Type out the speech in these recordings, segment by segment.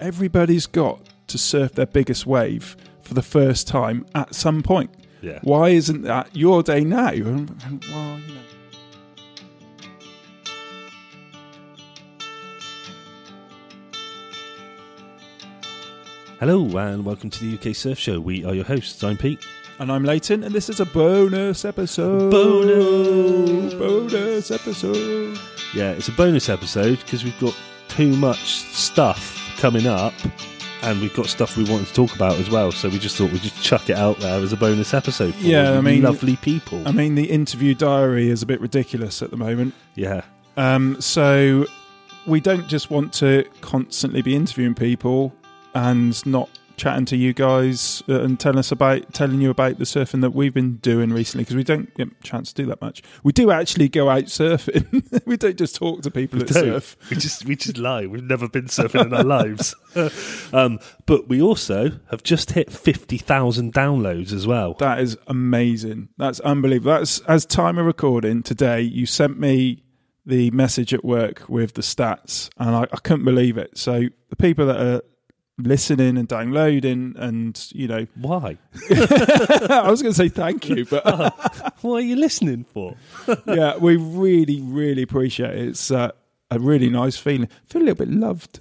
everybody's got to surf their biggest wave for the first time at some point. Yeah. Why isn't that your day now? Well, you know. Hello and welcome to the UK Surf Show. We are your hosts. I'm Pete. And I'm Leighton, and this is a bonus episode. Bonus. bonus episode. Yeah, it's a bonus episode because we've got too much stuff coming up and we've got stuff we wanted to talk about as well. So we just thought we'd just chuck it out there as a bonus episode for Yeah, I mean- lovely people. I mean, the interview diary is a bit ridiculous at the moment. yeah. Um, so we don't just want to constantly be interviewing people and not chatting to you guys uh, and telling us about telling you about the surfing that we've been doing recently because we don't get a chance to do that much. We do actually go out surfing. we don't just talk to people that don't. surf. We just we just lie. We've never been surfing in our lives. um, but we also have just hit fifty thousand downloads as well. That is amazing. That's unbelievable. That's as time of recording today. You sent me the message at work with the stats, and I, I couldn't believe it. So the people that are listening and downloading, and you know, Why? I was going to say thank you, but what are you listening for? yeah, we really, really appreciate it. It's uh, a really nice feeling. feel a little bit loved.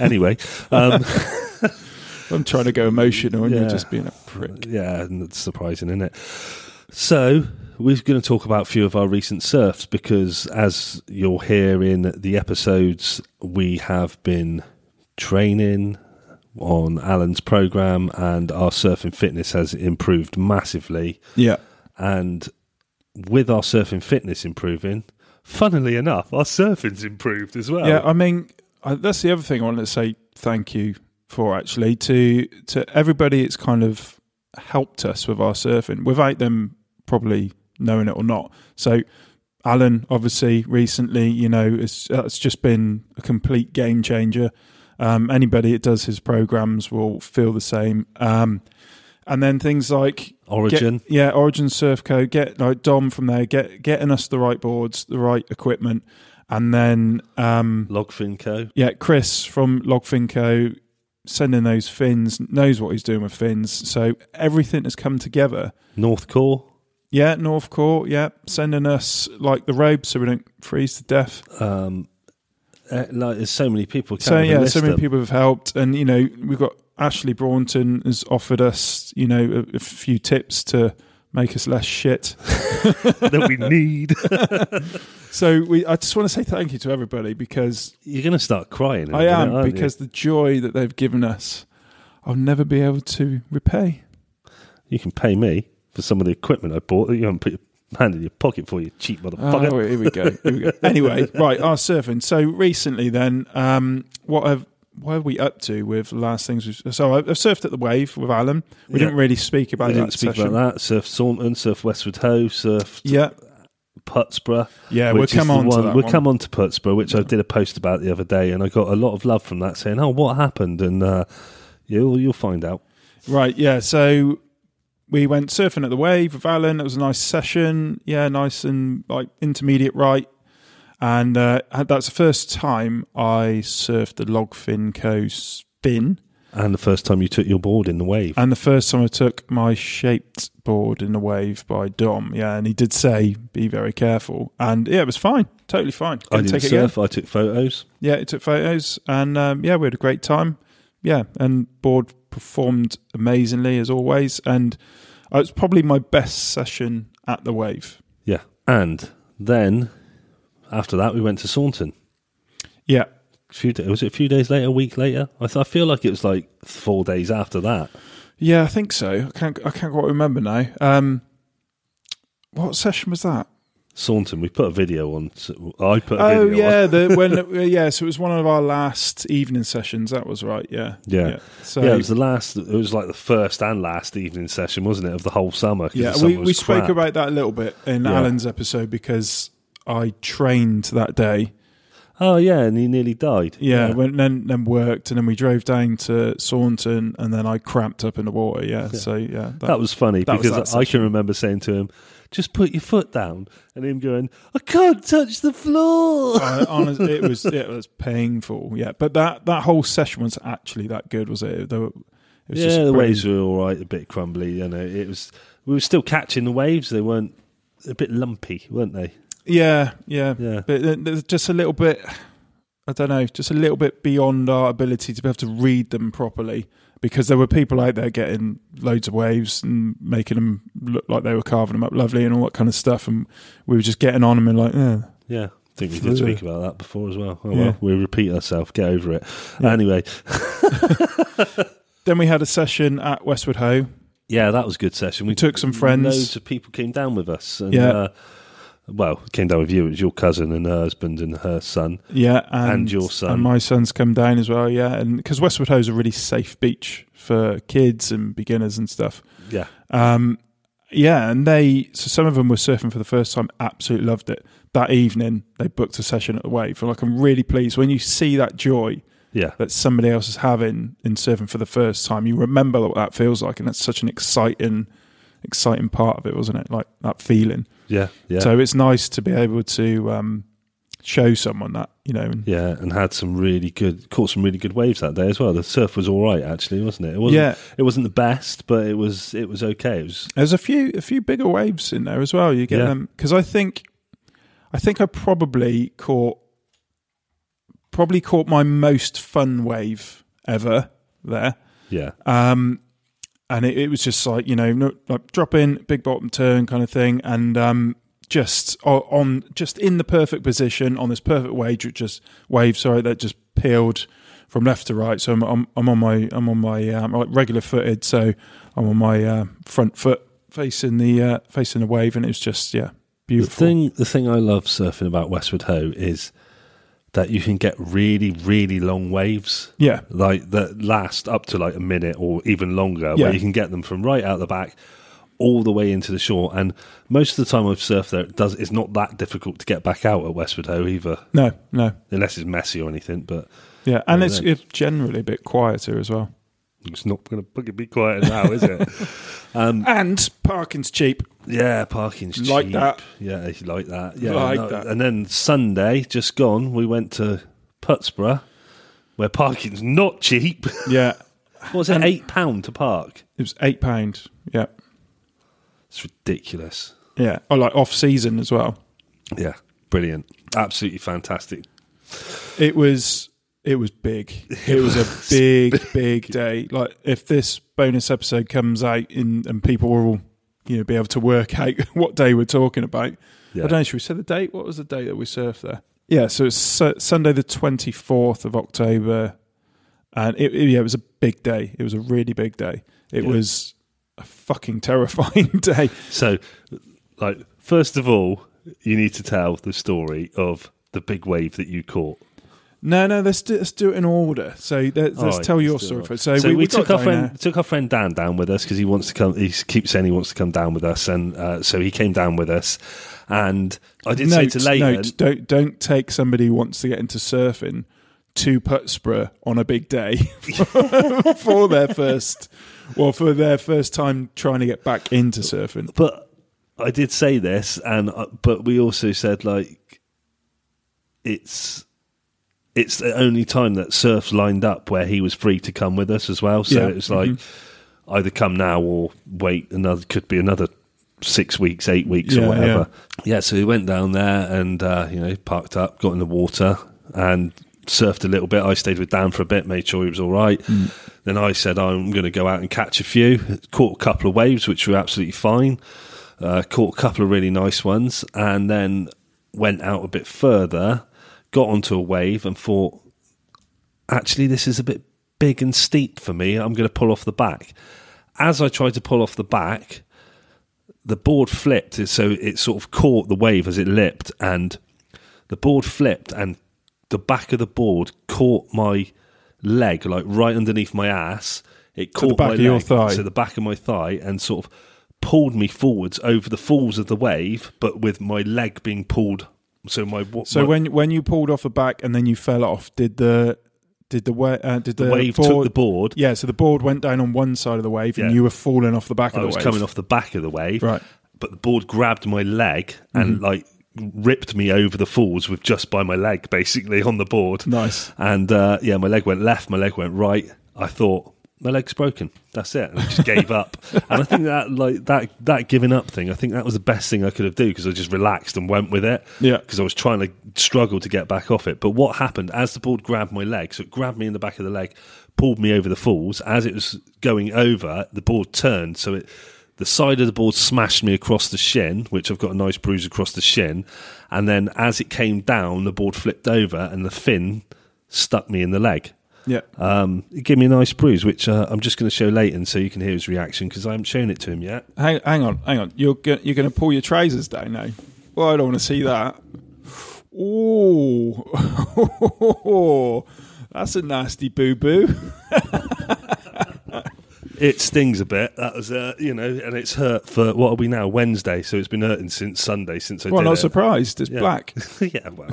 anyway, um, I'm trying to go emotional, and Yeah. you're just being a prick. yeah, and it's surprising, isn't it? So we're going to talk about a few of our recent surfs because, as you'll hear in the episodes, we have been training on Alan's program, and our surfing fitness has improved massively. Yeah, And with our surfing fitness improving, funnily enough, our surfing's improved as well. Yeah, I mean, I, that's the other thing I want to say thank you for actually to to everybody. It's kind of helped us with our surfing without them probably knowing it or not. So, Alan, obviously, recently, you know, it's it's just been a complete game changer. Um, anybody that does his programs will feel the same. Um, and then things like Origin. Get, yeah, Origin Surf Co. Get like Dom from there, get getting us the right boards, the right equipment, and then um, Logfin Co. yeah, Chris from Logfin Co. sending those fins knows what he's doing with fins. So everything has come together. Northcore. Yeah, Northcore. Yeah, sending us like the robes so we don't freeze to death. Um, uh, like there's so many people. So yeah, so many them. people have helped, and you know we've got Ashley Braunton has offered us you know a, a few tips to make us less shit. that we need. So we, I just want to say thank you to everybody because You're going to start crying. in a I minute, am you? because the joy that they've given us, I'll never be able to repay. you can pay me for some of the equipment I bought that you haven't put your hand in your pocket for. You cheap motherfucker. Oh, here we go. Here we go. anyway, right, our surfing. So recently, then, um, what have what are we up to with the last things? We've, so I- I've surfed at the wave with Alan. We Yeah. didn't really speak about that didn't speak session. about that. Surf Saunton, surf Westward Ho, surf Yeah, Putsborough. yeah, we'll come on to one- that We'll one. come on to Putsborough, which I did a post about the other day, and I got a lot of love from that, saying, "Oh, what happened?" And uh, you'll you'll find out. Right, yeah. So we went surfing at the wave with Alan. It was a nice session. Yeah, nice and like intermediate right. And uh, that's the first time I surfed the Logfin Co spin, And the first time you took your board in the wave, and the first time I took my shaped board in the wave by Dom. Yeah, and he did say be very careful, and yeah, it was fine, totally fine. I Didn't didn't take it again. surf. I took photos. Yeah, he took photos, and um, yeah, we had a great time. Yeah, and board performed amazingly as always, and it was probably my best session at the wave. Yeah, and then after that, we went to Saunton. Yeah, A few was it a few days later, a week later? I, th- I feel like it was like four days after that. yeah, I think so. I can't, I can't quite remember now. Um, what session was that? Saunton, we put a video on. I put a Oh video yeah, on. the when uh, yeah, so it was one of our last evening sessions. That was right. Yeah, Yeah. So yeah, it was the last. It was like the first and last evening session, wasn't it, of the whole summer? yeah, summer we, we spoke about that a little bit in Yeah. Alan's episode because I trained that day. Oh yeah, and he nearly died. Yeah, Went, then then worked, and then we drove down to Saunton, and then I cramped up in the water. Yeah, so yeah, that, was funny that because that I can remember saying to him, "Just put your foot down," and him going, "I can't touch the floor." I, honest, it was it was painful. Yeah, but that that whole session was actually that good, was it? Were- It was yeah, just the waves were all right, a bit crumbly. You know, it was. We were still catching the waves. They weren't a bit lumpy, weren't they? Yeah, yeah, Yeah. but there's just a little bit. I don't know, just a little bit beyond our ability to be able to read them properly. Because there were people out there getting loads of waves and making them look like they were carving them up lovely and all that kind of stuff, and we were just getting on them and like, eh. Yeah. I think we did speak about that before as well. Oh, Yeah. well, we repeat ourselves. Get over it. Yeah. Anyway, Then we had a session at Westward Ho. yeah, that was a good session. We took some friends. Loads of people came down with us. And, Yeah. Uh, well, came down with you. It was your cousin and her husband and her son. Yeah, and, And your son. and my son's come down as well. Yeah, and because Westward Ho is a really safe beach for kids and beginners and stuff. Yeah. Um, yeah, and they so some of them were surfing for the first time, absolutely loved it. That evening, they booked a session at the wave. And like, I'm really pleased when you see that joy Yeah. that somebody else is having in surfing for the first time. You remember what that feels like, and that's such an exciting, exciting part of it, wasn't it? Like that feeling. Yeah. Yeah. So it's nice to be able to um, show someone that, you know. And, Yeah, and had some really good, caught some really good waves that day as well. The surf was all right, actually, wasn't it? It wasn't. Yeah. it wasn't the best, but it was. It was okay. It was. There's a few a few bigger waves in there as well. You get Yeah. them because I think I think I probably caught probably caught my most fun wave ever there. Yeah, Um, and it, it was just like you know no, like drop in big bottom turn kind of thing and um, just on just in the perfect position on this perfect wave which just wave sorry that just peeled from left to right so I'm I'm, I'm on my I'm on my um, like regular footed so I'm on my uh, front foot facing the uh, facing the wave and it was just yeah beautiful the thing. The thing I love surfing about Westward Ho is that you can get really, really long waves. yeah like that last up to like a minute or even longer, Yeah. where you can get them from right out the back all the way into the shore. And most of the time I've surfed there, it does it's not that difficult to get back out at Westward Ho either, no no unless it's messy or anything. But yeah and it's, it's generally a bit quieter as well it's not going to be quiet now, is it? um, and parking's cheap yeah, parking's cheap. Like that. Yeah, like that. Yeah, Like no, that. And then Sunday, just gone, we went to Puttsborough, where parking's not cheap. yeah what was it? Eight pound to park. it was eight pound yeah It's ridiculous. Yeah. Oh, like off season as well. Yeah, brilliant, absolutely fantastic. It was it was big. It was a big, big day. Like if this bonus episode comes out in, and people will all, you know, be able to work out what day we're talking about. Yeah. I don't know, should we say the date? What was the date that we surfed there? Yeah, so it's su- Sunday the twenty fourth of October. And it, it- yeah, it was a big day. It was a really big day. It Yeah. was a fucking terrifying day. So, like, first of all, you need to tell the story of the big wave that you caught. No, no, let's do, let's do it in order. So let's, let's All right, tell your story first. So, So, we, we, we took our friend took our friend Dan down with us because he wants to come. He keeps saying he wants to come down with us, and uh, so he came down with us. And I did note, say to Leighton, note, don't don't take somebody who wants to get into surfing to Putsborough on a big day for their first, well, for their first time trying to get back into surfing. but I did say this, and uh, but we also said like it's it's the only time that surf's lined up where he was free to come with us as well. So Yeah. it's like either come now or wait another could be another six weeks, eight weeks, Yeah, or whatever. Yeah. so we went down there and uh, you know parked up, got in the water, and surfed a little bit. I stayed with Dan for a bit, made sure he was all right. Then I said I'm going to go out and catch a few. Caught a couple of waves, which were absolutely fine. Uh, caught a couple of really nice ones, and then went out a bit further. Got onto a wave and thought, actually, this is a bit big and steep for me. I'm going to pull off the back. As I tried to pull off the back, the board flipped, so it sort of caught the wave as it lipped, and the board flipped, and the back of the board caught my leg, like right underneath my ass. It caught back my of your leg, thigh. so the back of my thigh, and sort of pulled me forwards over the falls of the wave, but with my leg being pulled So my what, So my, when when you pulled off the back and then you fell off, did the did the wa- uh, did the, the wave board, took the board, Yeah, so the board went down on one side of the wave, and Yeah. you were falling off the back I of the was coming off the back of the wave, Right. but the board grabbed my leg and Mm-hmm. like ripped me over the falls with just by my leg, basically on the board. Nice. And uh, yeah, my leg went left, my leg went right. I thought my leg's broken. That's it. And I just gave up. And I think that like that that giving up thing, I think that was the best thing I could have do because I just relaxed and went with it. Yeah. Because I was trying to struggle to get back off it. But what happened as the board grabbed my leg? So it grabbed me in the back of the leg, pulled me over the falls. As it was going over, the board turned. So it the side of the board smashed me across the shin, which I've got a nice bruise across the shin. And then as it came down, the board flipped over and the fin stuck me in the leg. Yeah. Um, it gave me a nice bruise, which uh, I'm just going to show Leighton so you can hear his reaction because I haven't shown it to him yet. Hang, hang on, hang on. You're go- you're going to pull your trousers down now. Well, I don't want to see that. Ooh, that's a nasty boo boo. It stings a bit. That was, uh, you know, and it's hurt for what are we now? Wednesday, so it's been hurting since Sunday since I Well, did not it. surprised. It's Yeah. black. yeah, well,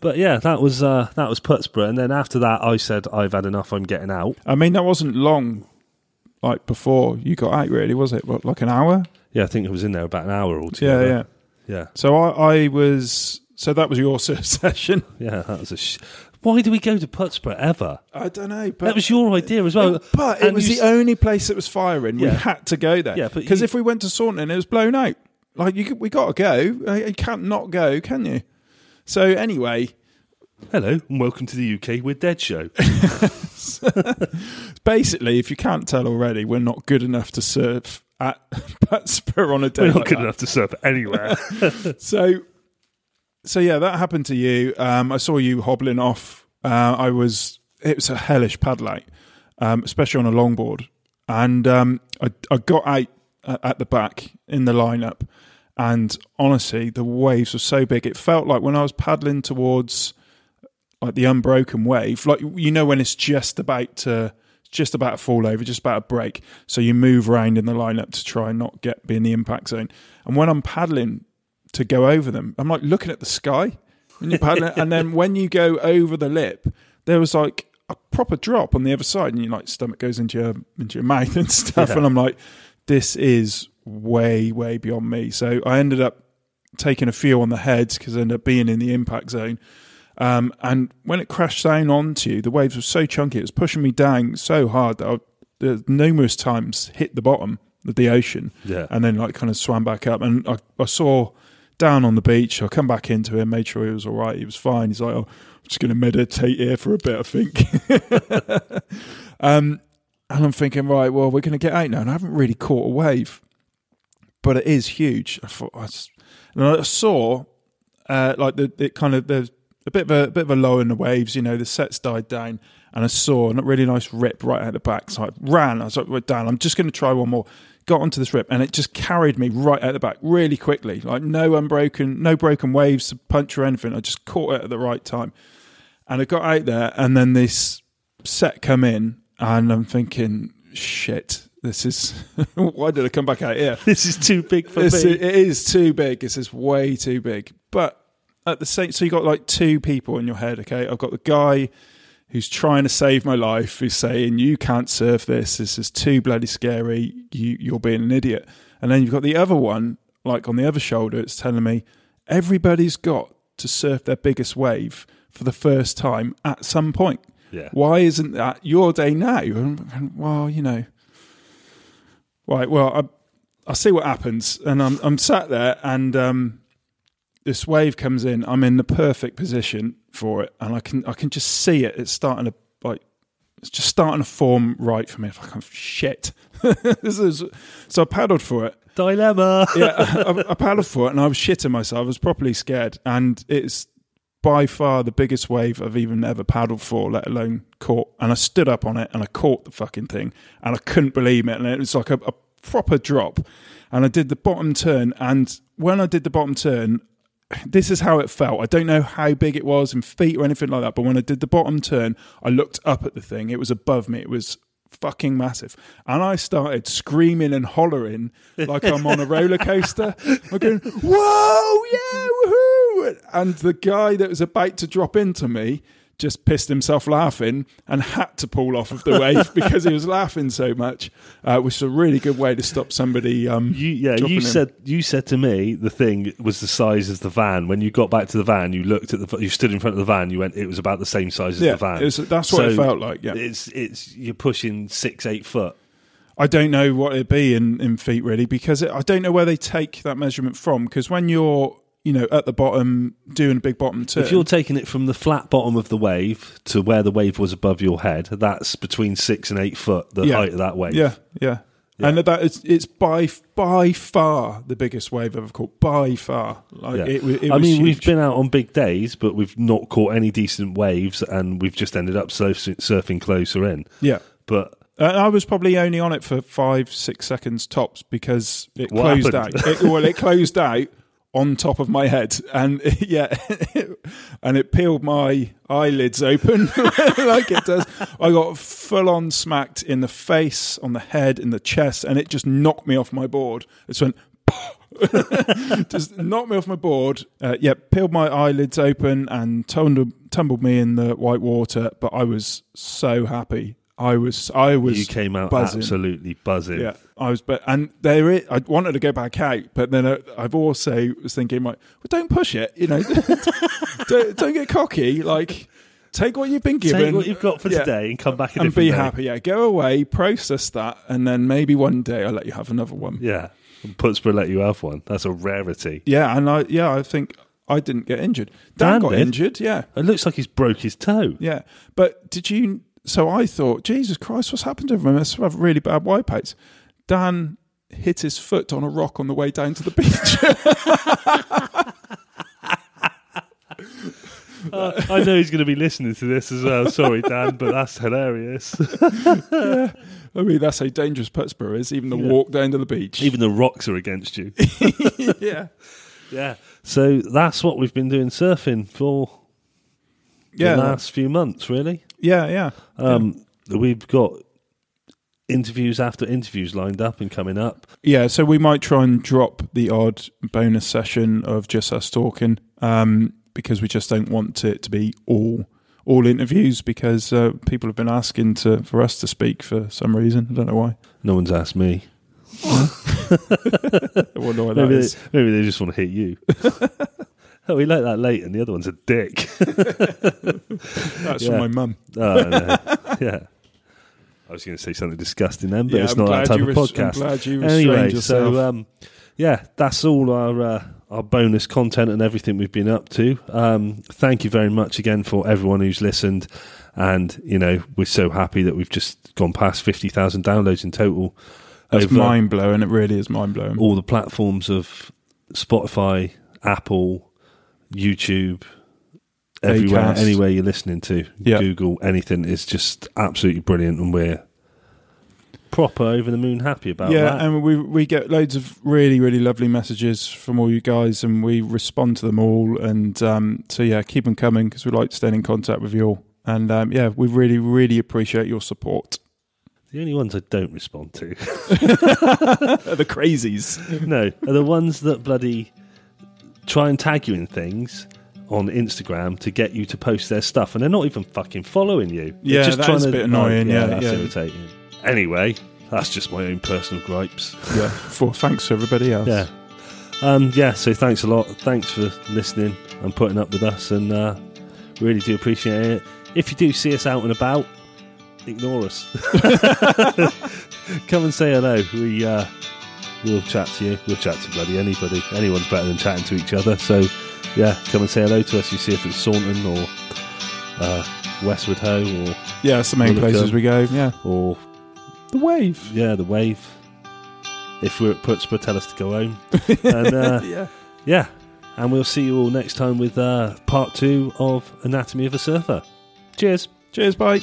but yeah, that was uh, that was Putsborough, and then after that, I said I've had enough. I'm getting out. I mean, that wasn't long, like before you got out. Really, was it? What, like an hour? Yeah, I think it was in there about an hour altogether. yeah. yeah, yeah. So I, I was. So that was your session. yeah. That was a. Sh- Why do we go to Putsborough ever? I don't know, but that was your idea as well. But it And was you the s- only place that was firing. We Yeah. had to go there. Yeah, but because you- if we went to Saunton, it was blown out. Like you, could- we got to go. Uh, You can't not go, can you? So anyway, Hello and welcome to the UK We're Dead show. basically, if you can't tell already, we're not good enough to surf at Putsborough on a day. We're not like good that. enough to surf anywhere. So, so yeah, that happened to you. Um, I saw you hobbling off. Uh, I was. It was a hellish paddle um, especially on a longboard. And um, I, I got out at, at the back in the lineup, and honestly, the waves were so big. It felt like when I was paddling towards like the unbroken wave, like you know when it's just about to just about fall over, just about to break. So you move around in the lineup to try and not get be in the impact zone. And when I'm paddling to go over them, I'm like looking at the sky paddling, and then when you go over the lip, there was like a proper drop on the other side, and your like stomach goes into your into your mouth and stuff. Yeah. And I'm like, this is way way beyond me. So I ended up taking a few on the heads because I ended up being in the impact zone. Um, and when it crashed down onto you, the waves were so chunky, it was pushing me down so hard that I uh, numerous times hit the bottom of the ocean Yeah. and then like kind of swam back up. And I, I saw down on the beach, I come back into him, made sure he was all right. He was fine. He's like, oh, I'm just going to meditate here for a bit, I think. um, and I'm thinking, right, well, we're going to get out now. And I haven't really caught a wave, but it is huge. I thought, I s- and I saw uh, like the it kind of there's a bit of a, bit of a low in the waves. You know, the sets died down, and I saw a really nice rip right out the back. So I ran. I was like, right, Dan, I'm just going to try one more. Got onto this rip, and it just carried me right out the back, really quickly. Like no unbroken, no broken waves to punch or anything. I just caught it at the right time, and I got out there, and then this set come in, and I'm thinking, shit. This is why did I come back out here? This is too big for It's- me. It is too big. This is way too big. But at the same, so you got like two people in your head. Okay, I've got the guy who's trying to save my life, who's saying you can't surf this. This is too bloody scary. You you're being an idiot. And then you've got the other one, like on the other shoulder, it's telling me everybody's got to surf their biggest wave for the first time at some point. Yeah. Why isn't that your day now? And, well, you know, right. Well, I, I'll see what happens. And I'm I'm sat there, and um, this wave comes in. I'm in the perfect position for it, and I can I can just see it. It's starting to like it's just starting to form right for me. It's like, oh, shit. this is so I paddled for it. Dilemma. Yeah, I, I paddled for it, and I was shitting myself. I was properly scared, and it's by far the biggest wave I've even ever paddled for, let alone caught. And I stood up on it and I caught the fucking thing, and I couldn't believe it. And it was like a, a proper drop. And I did the bottom turn, and when I did the bottom turn, this is how it felt. I don't know how big it was in feet or anything like that, but when I did the bottom turn, I looked up at the thing. It was above me. It was fucking massive. And I started screaming and hollering like I'm on a roller coaster. I'm going, whoa, yeah, woohoo. and the guy that was about to drop into me just pissed himself laughing and had to pull off of the wave because he was laughing so much, uh, which is a really good way to stop somebody. Um, You, yeah, you in. said you said to me the thing was the size of the van. When you got back to the van, you looked at the you stood in front of the van. You went, it was about the same size as yeah, the van. was- that's what it felt like. Yeah, It's it's you're pushing six eight foot. I don't know what it'd be in, in feet really because it, I don't know where they take that measurement from. Because when you're you know at the bottom doing a big bottom turn, If you're taking it from the flat bottom of the wave to where the wave was above your head, that's between six and eight foot. The Yeah. height of that wave. yeah, yeah. Yeah. And that is, it's by by far the biggest wave I've ever caught. By far, like Yeah. it, it I mean, we've been out on big days, but we've not caught any decent waves, and we've just ended up surf- surfing closer in. yeah. But Uh, I was probably only on it for five, six seconds tops because it What closed happened? out. It, well, it closed out on top of my head, and yeah, and it peeled my eyelids open like it does. I got full on smacked in the face, on the head, in the chest, and it just knocked me off my board. It went. just knocked me off my board. Uh, yeah, peeled my eyelids open and tumbled, tumbled me in the white water. But I was so happy. I was, I was. you came out buzzing. absolutely buzzing. Yeah, I was, but and there, i- I wanted to go back out, but then I, I've also was thinking, like, well, don't push it, you know, don't, don't get cocky. Like, take what you've been given, Take what you've got for Yeah. today and come back a and be day. happy. Yeah, go away, process that, and then maybe one day I'll let you have another one. Yeah. Putsborough let you have one. That's a rarity. Yeah, and I, yeah, I think I didn't get injured. Dan, Dan got did. injured. Yeah, It looks like he's broke his toe. yeah, but did you? So I thought, Jesus Christ, what's happened to him? I must have really bad wipeouts. Dan hit his foot on a rock on the way down to the beach. Uh, I know he's going to be listening to this as well. Sorry, Dan, but that's hilarious. I mean, that's how dangerous Putsborough is, even the Yeah. walk down to the beach. Even the rocks are against you. yeah. yeah. So that's what we've been doing surfing for Yeah. the last few months, really. Yeah, yeah. Um, We've got interviews after interviews lined up and coming up. Yeah, so we might try and drop the odd bonus session of just us talking um, because we just don't want it to be all all interviews because uh, people have been asking to for us to speak for some reason. I don't know why. No one's asked me. I wonder why that Maybe is. they, maybe they just want to hit you. oh, we like that late, and the other one's a dick. That's from my mum. Oh, no. yeah. I was going to say something disgusting then, but Yeah, it's I'm not that glad type you of res- I'm podcast. glad you restrained Anyway, yourself. so um, yeah, that's all our uh, our bonus content and everything we've been up to. Um, thank you very much again for everyone who's listened, and you know we're so happy that we've just gone past fifty thousand downloads in total. That's over mind blowing. It really is mind blowing. all the platforms of Spotify, Apple, YouTube, everywhere, Acast. anywhere you're listening to, Yeah. Google, anything is just absolutely brilliant, and we're proper over the moon happy about yeah, that. and we we get loads of really really lovely messages from all you guys, and we respond to them all. And um, so yeah, keep them coming because we like staying in contact with you all. And um, yeah, we really really appreciate your support. the only ones I don't respond to, are the crazies. no, are the ones that bloody try and tag you in things on Instagram to get you to post their stuff, and they're not even fucking following you. They're Yeah, just that trying is a to, bit annoying, Oh, yeah, that's yeah. irritating. Anyway, that's just my own personal gripes. Yeah, for thanks to everybody else. Yeah. Um, yeah, so thanks a lot. Thanks for listening and putting up with us, and uh, really do appreciate it. If you do see us out and about, ignore us. Come and say hello. We uh, we'll chat to you. We'll chat to bloody anybody. Anyone's better than chatting to each other. So yeah, come and say hello to us. You see if it's Saunton or uh, Westward Ho or yeah, it's the main Woolacombe. places we go. Yeah, or the wave. yeah, the Wave. If we're at Putsborough, tell us to go home. and uh, yeah, Yeah, and we'll see you all next time with uh, part two of Anatomy of a Surfer. Cheers. cheers, bye.